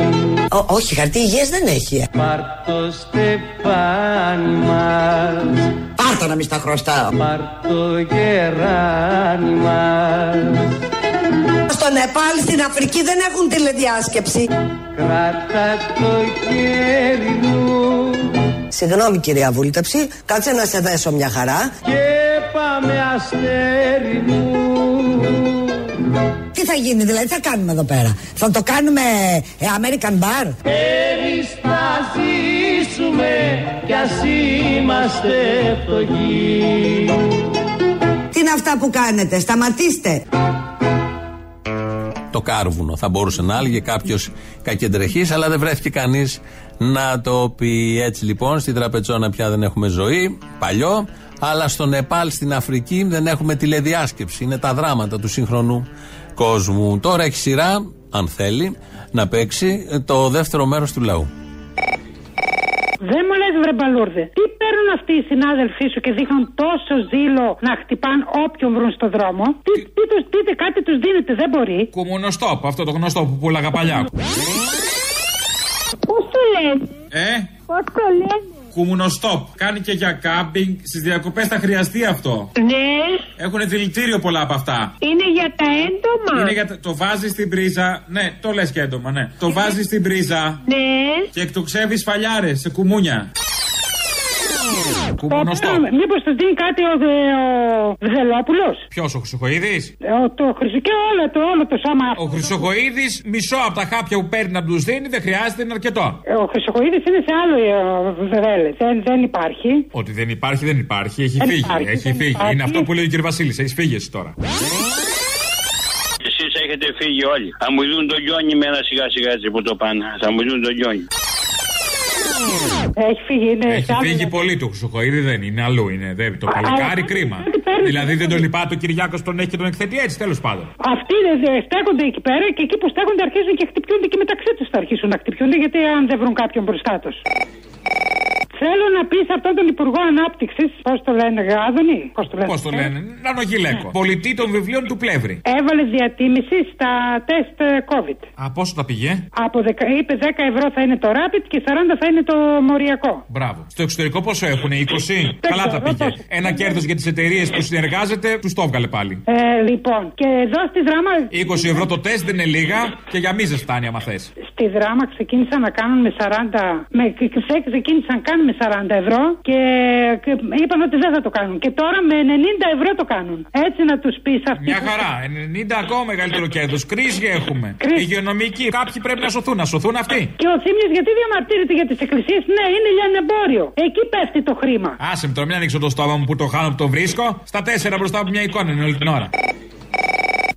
Ω, όχι, χαρτί υγιές δεν έχει. ε. Πάρ' το στεφάνι μας Πάρτα να μην στα χρωστάω. Πάρ' το γεράνι μας Στο Νεπάλ, στην Αφρική δεν έχουν τηλεδιάσκεψη. Κράτα το χέρι μου Συγγνώμη κυρία Βούλτεψη, κάτσε να σε δέσω μια χαρά. και πάμε αστέρι μου Τι θα γίνει, δηλαδή, τι θα κάνουμε εδώ πέρα; Θα το κάνουμε ε, American Bar; Εμείς θα ζήσουμε κι ας είμαστε φτωχοί Τι είναι αυτά που κάνετε, σταματήστε. Το κάρβουνο. Θα μπορούσε να έλεγε κάποιος κακεντρεχής, αλλά δεν βρέθηκε κανείς να το πει. Έτσι λοιπόν, στην τραπεζόνα πια δεν έχουμε ζωή, παλιό, αλλά στο Νεπάλ, στην Αφρική δεν έχουμε τηλεδιάσκεψη. Είναι τα δράματα του σύγχρονου κόσμου. Τώρα έχει σειρά, αν θέλει, να παίξει το δεύτερο μέρος του λαού. Δεν μου λες, βρε μπαλούρδε. Τι παίρνουν αυτοί οι συνάδελφοί σου και δείχνουν τόσο ζήλο να χτυπάν όποιον βρουν στο δρόμο; Τι, τι τους πείτε, κάτι τους δίνετε, δεν μπορεί. Κομμονοστόπ, αυτό το γνωστό που πουλάγα παλιά. Πώς το λένε, Ε, Πώς το λένε; Κουμουνοστόπ. Κάνει και για κάμπινγκ. Στις διακοπές θα χρειαστεί αυτό. Ναι, Έχουν δηλητήριο πολλά από αυτά. είναι για τα έντομα. Είναι για τα- το βάζεις στην πρίζα. Ναι, το λες και έντομα, ναι. Το βάζεις στην πρίζα Ναι. και εκτοξεύεις φαλιάρες σε κουμούνια. Κουμουνοστόπ. Μήπως του δίνει κάτι ο, Δε, ο Βδελόπουλος; Ποιος ο Χρυσοχοίδη. Το χρυσό και όλο το, όλο το σώμα. Ο Χρυσοχοίδη, μισό από τα χάπια που παίρνει να τους δίνει, δεν χρειάζεται, είναι αρκετό. Ο Χρυσοκοίδης είναι σε άλλο ε, βδέλε. Δεν, δεν υπάρχει. Ότι δεν υπάρχει, δεν υπάρχει. Έχει Δεν φύγει. υπάρχει, έχει δεν φύγει. υπάρχει. Είναι αυτό που λέει ο κ. Βασίλης. Έχεις φύγει εσύ τώρα. Εσείς έχετε φύγει όλοι. Θα μου δουν τον Γιόνι με ένα σιγά σιγά έτσι που το πάνε. Θα μου δουν τον Γιόνι. Έχει φύγει, είναι Έχει σε άλλο- φύγει πολύ το Χρυσοχοίδη, δεν είναι αλλού. Είναι δεν, το παλικάρι κρίμα. Δηλαδή δεν τον λυπάται ο Κυριάκος τον έχει και τον εκθέτει έτσι, τέλος πάντων. Αυτοί δε- δε- στέκονται εκεί πέρα και εκεί που στέκονται αρχίζουν και χτυπιούνται και μεταξύ τους θα αρχίσουν να χτυπιούνται γιατί αν δεν βρουν κάποιον μπροστά τους. Θέλω να πεις σε αυτόν τον Υπουργό Ανάπτυξης, πώς το λένε, Γάδονη. Πώς το λένε; Πώς το λένε, Νανογιλέκο. Πολιτή των βιβλίων του Πλεύρη. Έβαλες διατίμηση στα τεστ ε, COVID. Α, πόσο τα πήγε; Από δεκα, είπε 10 ευρώ θα είναι το rapid και 40 θα είναι το μοριακό. Μπράβο. Στο εξωτερικό πόσο έχουν, 20. Καλά τα πήγε. Ένα κέρδος για τις εταιρείες που συνεργάζεται, τους το έβγαλε πάλι. Ε, λοιπόν, και εδώ στη δράμα. 20 ευρώ το τεστ δεν είναι λίγα και για μίζες φτάνει άμα θες. Στη δράμα ξεκίνησαν να κάνουν με 40. Με, ξε- ξεκίνησαν να κάνουν με 40 ευρώ και, και είπαν ότι δεν θα το κάνουν. Και τώρα με 90 ευρώ το κάνουν. Έτσι να τους πεις αυτή. Μια χαρά. 90 ακόμα μεγαλύτερο κέρδος. Κρίση έχουμε. Υγειονομική. Κάποιοι πρέπει να σωθούν. Να σωθούν αυτοί. Και ο Θήμιος γιατί διαμαρτύρεται για τις εκκλησίες; Ναι, είναι λιανεμπόριο. Εκεί πέφτει το χρήμα. Άσε με τώρα, μην ανοίξω το στόμα μου που το χάνω που το βρίσκω. Στα τέσσερα μπροστά από μια εικόνα είναι όλη την ώρα.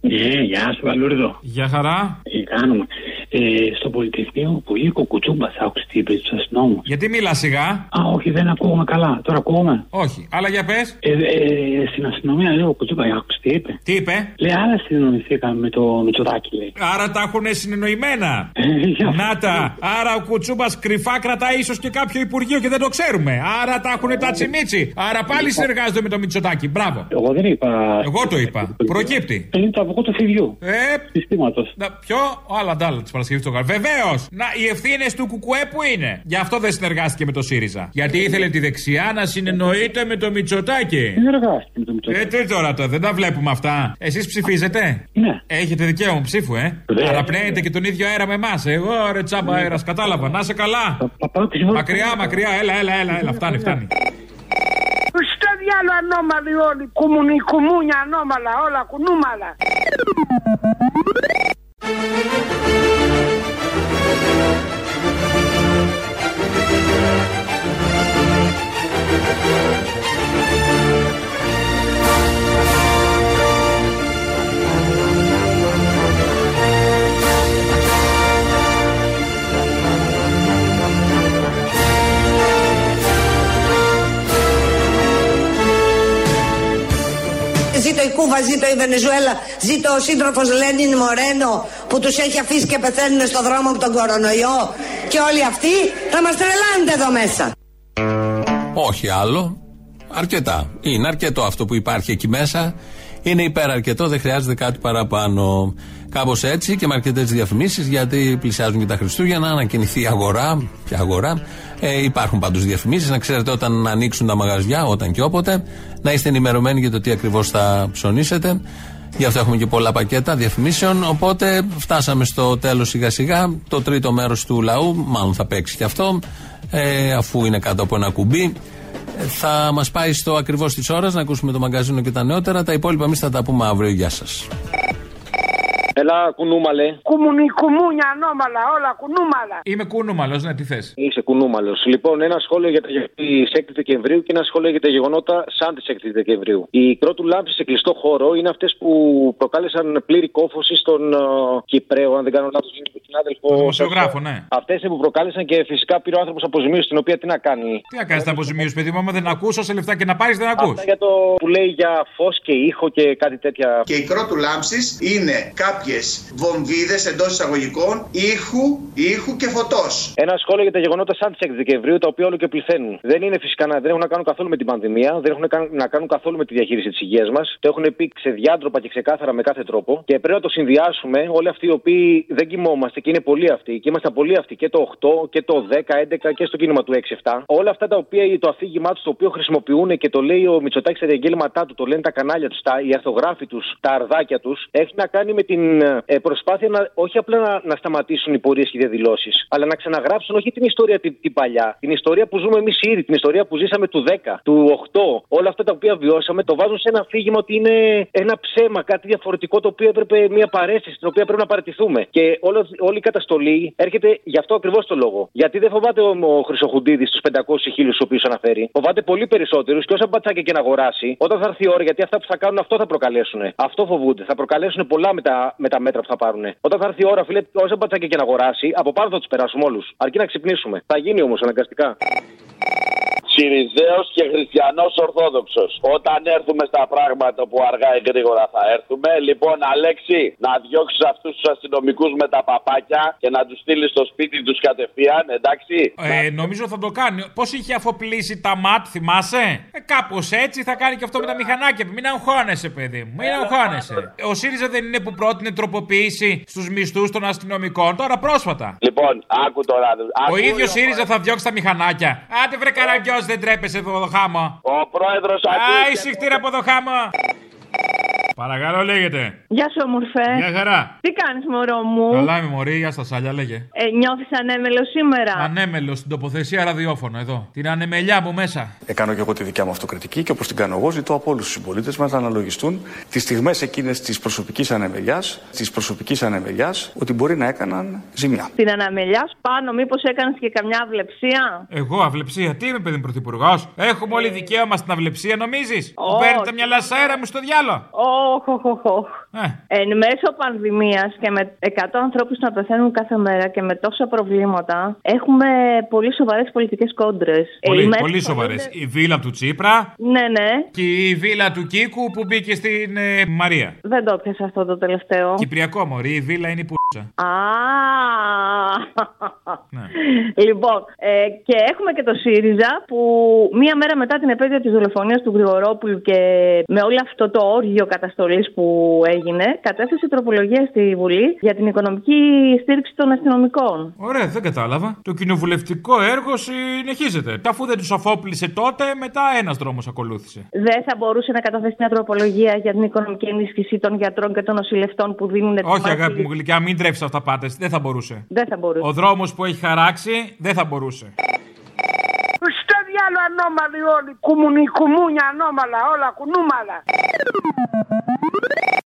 Ε, γεια σου, Βαλούρδο. Γεια χαρά. Τι κάνουμε; Ε, στο Πολυτεχνείο που είχε ο Κουτσούμπα, άκουσε τι είπε του αστυνόμου. Γιατί μιλά σιγά. Α, όχι, δεν ακούγομαι καλά. Τώρα ακούγομαι. Όχι. Αλλά για πε. Ε, ε, στην αστυνομία λέει ο Κουτσούμπα, άκουσε τι είπε. Τι είπε. Λέει, άλλα συνεννοηθήκαμε με το Μητσοτάκι, λέει. Άρα τα έχουν συνεννοημένα. Ε, για Να τα. Άρα ο Κουτσούμπα κρυφά κρατάει ίσω και κάποιο υπουργείο και δεν το ξέρουμε. Άρα τα έχουν τα τσιμίτσι. Άρα πάλι συνεργάζονται με το Μητσοτάκι. Μπράβο. Εγώ δεν Εγώ το είπα. Προκύπτει. Είναι το αυγό του φιδιού. Ε. Συστήματο. Να, ποιο. Άλλα αντάλλα τη Παρασκευή στο Γαλλικό. Βεβαίως! Να, οι ευθύνες του Κουκουέ που είναι; Γι' αυτό δεν συνεργάστηκε με το ΣΥΡΙΖΑ. Γιατί ήθελε τη δεξιά να συνεννοείται με το Μητσοτάκι. Συνεργάστηκε με το Μητσοτάκι. Ε, τι τώρα το, δεν τα βλέπουμε αυτά. Εσείς ψηφίζετε; Ναι. Έχετε δικαίωμα ψήφου, ε; Βέβαια. Αναπνέετε και τον ίδιο αέρα με εμάς. Εγώ ρε τσάμπα αέρας, κατάλαβα. Να είσαι καλά. Μακριά, μακριά, έλα, έλα, έλα, έλα. Φτάνει, φτάνει. Στο διάλο ανώμαλοι όλοι. Κουμουνι, κουμούνια ανώμαλα, όλα κουνούμαλα. Κούβα, ζήτω η Βενεζουέλα, ζήτω ο σύντροφος Λένιν Μορένο που τους έχει αφήσει και πεθαίνουν στον δρόμο από τον κορονοϊό. Και όλοι αυτοί θα μας τρελάνετε εδώ μέσα. Όχι άλλο. Αρκετά. Είναι αρκετό αυτό που υπάρχει εκεί μέσα. Είναι υπεραρκετό, δεν χρειάζεται κάτι παραπάνω. Κάπως έτσι και με αρκετές διαφημίσεις, γιατί πλησιάζουν και τα Χριστούγεννα, να ανακοινηθεί η αγορά. Ποια αγορά. Ε, υπάρχουν πάντως διαφημίσεις, να ξέρετε όταν ανοίξουν τα μαγαζιά, όταν και όποτε, να είστε ενημερωμένοι για το τι ακριβώς θα ψωνίσετε. Γι' αυτό έχουμε και πολλά πακέτα διαφημίσεων. Οπότε φτάσαμε στο τέλος σιγά σιγά. Το τρίτο μέρος του λαού, μάλλον θα παίξει και αυτό, ε, αφού είναι κάτω από ένα κουμπί. Ε, Θα μας πάει στο ακριβώς τη ώρα να ακούσουμε το μαγκαζίνο και τα νεότερα. Τα υπόλοιπα εμείς θα τα πούμε αύριο. Γεια σας. Έλα, κουνούμαλε. Κουμουνι, κουμούνια ανώμαλα, όλα κουνούμαλα. Είμαι κούνομαλο, ναι, τι θες. Είσαι κουνούμαλος. Λοιπόν, ένα σχόλιο για τα γεγονότα τη 6η Δεκεμβρίου και ένα σχόλιο για τα γεγονότα σαν τη 6η Δεκεμβρίου. Οι κρότου λάμψη σε κλειστό χώρο είναι αυτές που προκάλεσαν πλήρη κόφωση στον uh, Κυπρέο, αν δεν κάνω λάθος, είναι τον συνάδελφο. Το δημοσιογράφο, ναι. Αυτές είναι που προκάλεσαν και φυσικά πήρε ο άνθρωπος αποζημίωση, την οποία τι να κάνει. Τι να κάνεις τα αποζημίωση, παιδί μου, άμα δεν ακούς, όσα λεφτά και να πάρεις, δεν ακούς. Αυτά για το που λέει για φως και ήχο και κάτι τέτοια. Και η κρότου λάμψης είναι κάποιε βομβίδες εντός εισαγωγικών ήχου, ήχου και φωτός. Ένα σχόλιο για τα γεγονότα σαν της 6 Δεκεμβρίου, τα οποία όλο και πληθαίνουν. Δεν είναι φυσικά να, δεν έχουν να κάνουν καθόλου με την πανδημία, δεν έχουν καν- να κάνουν καθόλου με τη διαχείριση της υγείας μας. Το έχουν πει ξεδιάντροπα και ξεκάθαρα με κάθε τρόπο. Και πρέπει να το συνδυάσουμε όλοι αυτοί οι οποίοι δεν κοιμόμαστε και είναι πολλοί αυτοί. Και ήμασταν πολλοί αυτοί και το 8 και το 10, 11 και στο κίνημα του 6-7. Όλα αυτά τα οποία το αφήγημά τους το οποίο χρησιμοποιούν και το λέει ο Μητσοτάκης στα διαγγέλματά του, το λένε τα κανάλια τους, οι αρθογράφοι τους, τα αρδάκια τους, έχει να κάνει με την ε, προσπάθεια να, όχι απλά να, να σταματήσουν οι πορείες και οι διαδηλώσεις, αλλά να ξαναγράψουν όχι την ιστορία την, την παλιά, την ιστορία που ζούμε εμείς ήδη, την ιστορία που ζήσαμε του 10, του 8, όλα αυτά τα οποία βιώσαμε, το βάζουν σε ένα αφήγημα ότι είναι ένα ψέμα, κάτι διαφορετικό το οποίο έπρεπε μια παρέστηση, την οποία πρέπει να παραιτηθούμε. Και όλο, όλη η καταστολή έρχεται γι' αυτό ακριβώς το λόγο. Γιατί δεν φοβάται ο, ο Χρυσοχουντίδης τους 500 χίλιους τους οποίους αναφέρει. Φοβάται πολύ περισσότερους και όσα μπατσάκια και να αγοράσει, όταν θα έρθει η ώρα, γιατί αυτά που θα κάνουν αυτό θα προκαλέσουν. Αυτό φοβούνται. Θα προκαλέσουν πολλά με τα, με τα μέτρα που θα πάρουν. Όταν θα έρθει η ώρα, φίλε, όσα μπατσάκια και να αγοράσει, από πάνω θα τους περάσουμε όλους. Αρκεί να ξυπνήσουμε. Θα γίνει όμως αναγκαστικά. Σιριζέος και Χριστιανός Ορθόδοξος. Όταν έρθουμε στα πράγματα που αργά ή γρήγορα θα έρθουμε, λοιπόν, Αλέξη, να διώξεις αυτούς τους αστυνομικούς με τα παπάκια και να τους στείλεις στο σπίτι τους κατευθείαν, εντάξει; Ε, νομίζω θα το κάνει. Πώς είχε αφοπλίσει τα ματ, θυμάσαι; Ε, Κάπως έτσι θα κάνει και αυτό με τα μηχανάκια. Μην αγχώνεσαι, παιδί μου. Μην αγχώνεσαι. Ο ΣΥΡΙΖΑ δεν είναι που πρότεινε τροποποίηση στους μισθούς των αστυνομικών τώρα πρόσφατα. Λοιπόν, άκου τώρα. Ο ίδιος ΣΥΡΙΖΑ θα διώξει τα μηχανάκια. Άντε βρε καραγκιό, δεν τρέπεσαι εδώ το χάμο. Ο πρόεδρος Α, ησυχτήρα από το χάμο. Παρακαλώ, λέγεται. Γεια σου, ομορφέ. Μια χαρά. Τι κάνεις, μωρό μου; Καλά είμαι μωρή, γεια στα σάλια, λέγε. Ε, Νιώθεις ανέμελο σήμερα; Ανέμελο στην τοποθεσία ραδιόφωνο εδώ. Την ανεμελιά μου μέσα. Έκανα και εγώ τη δικιά μου αυτοκριτική και όπως την κάνω εγώ, ζητώ από όλους τους συμπολίτες μας να αναλογιστούν τις στιγμές εκείνες της προσωπικής ανεμελιάς, της προσωπικής ανεμελιάς, ότι μπορεί να έκαναν ζημιά. Την αναμελιά πάνω, μήπως έκανες και καμιά αυλεψία; Εγώ αυλεψία, τι είμαι παιδί μου πρωθυπουργός; Έχουμε όλοι δικαίωμα στην αυλεψία, νομίζεις; Μου Όχι. παίρνετε μια λασαέρα μου στο διάλο; 好好好。Όχ. Εν μέσω πανδημίας και με 100 ανθρώπους να πεθαίνουν κάθε μέρα και με τόσα προβλήματα, έχουμε πολύ σοβαρές πολιτικές κόντρες. Πολύ, πολύ σοβαρές. Η βίλα του Τσίπρα Ναι, ναι. και η βίλα του Κίκου που μπήκε στην ε, Μαρία. Δεν το πιάσα αυτό το τελευταίο. Κυπριακό μωρή, η βίλα είναι η πούτσα. Α. Ναι. λοιπόν, ε, και έχουμε και το ΣΥΡΙΖΑ που μία μέρα μετά την επέτειο της δολοφονίας του Γρηγορόπουλου και με όλο αυτό το όργιο καταστολής που έγινε, κατέθεσε τροπολογία στη Βουλή για την οικονομική στήριξη των αστυνομικών. Ωραία, δεν κατάλαβα. Το κοινοβουλευτικό έργο συνεχίζεται. Αφού δεν τους αφόπλησε τότε, μετά ένας δρόμος ακολούθησε. Δεν θα μπορούσε να καταθέσει μια τροπολογία για την οικονομική ενίσχυση των γιατρών και των νοσηλευτών που δίνουν. Όχι, αγάπη μου γλυκιά, μην τρέψεις αυτά πάτε. Δεν θα μπορούσε. Δεν θα μπορούσε. Ο δρόμος που έχει χαράξει δεν θα μπορούσε. Στο διάλογο ανώμαλοι όλοι. Κουμουνι, κουμούνια ανώμαλα, όλα κουνούμαλα.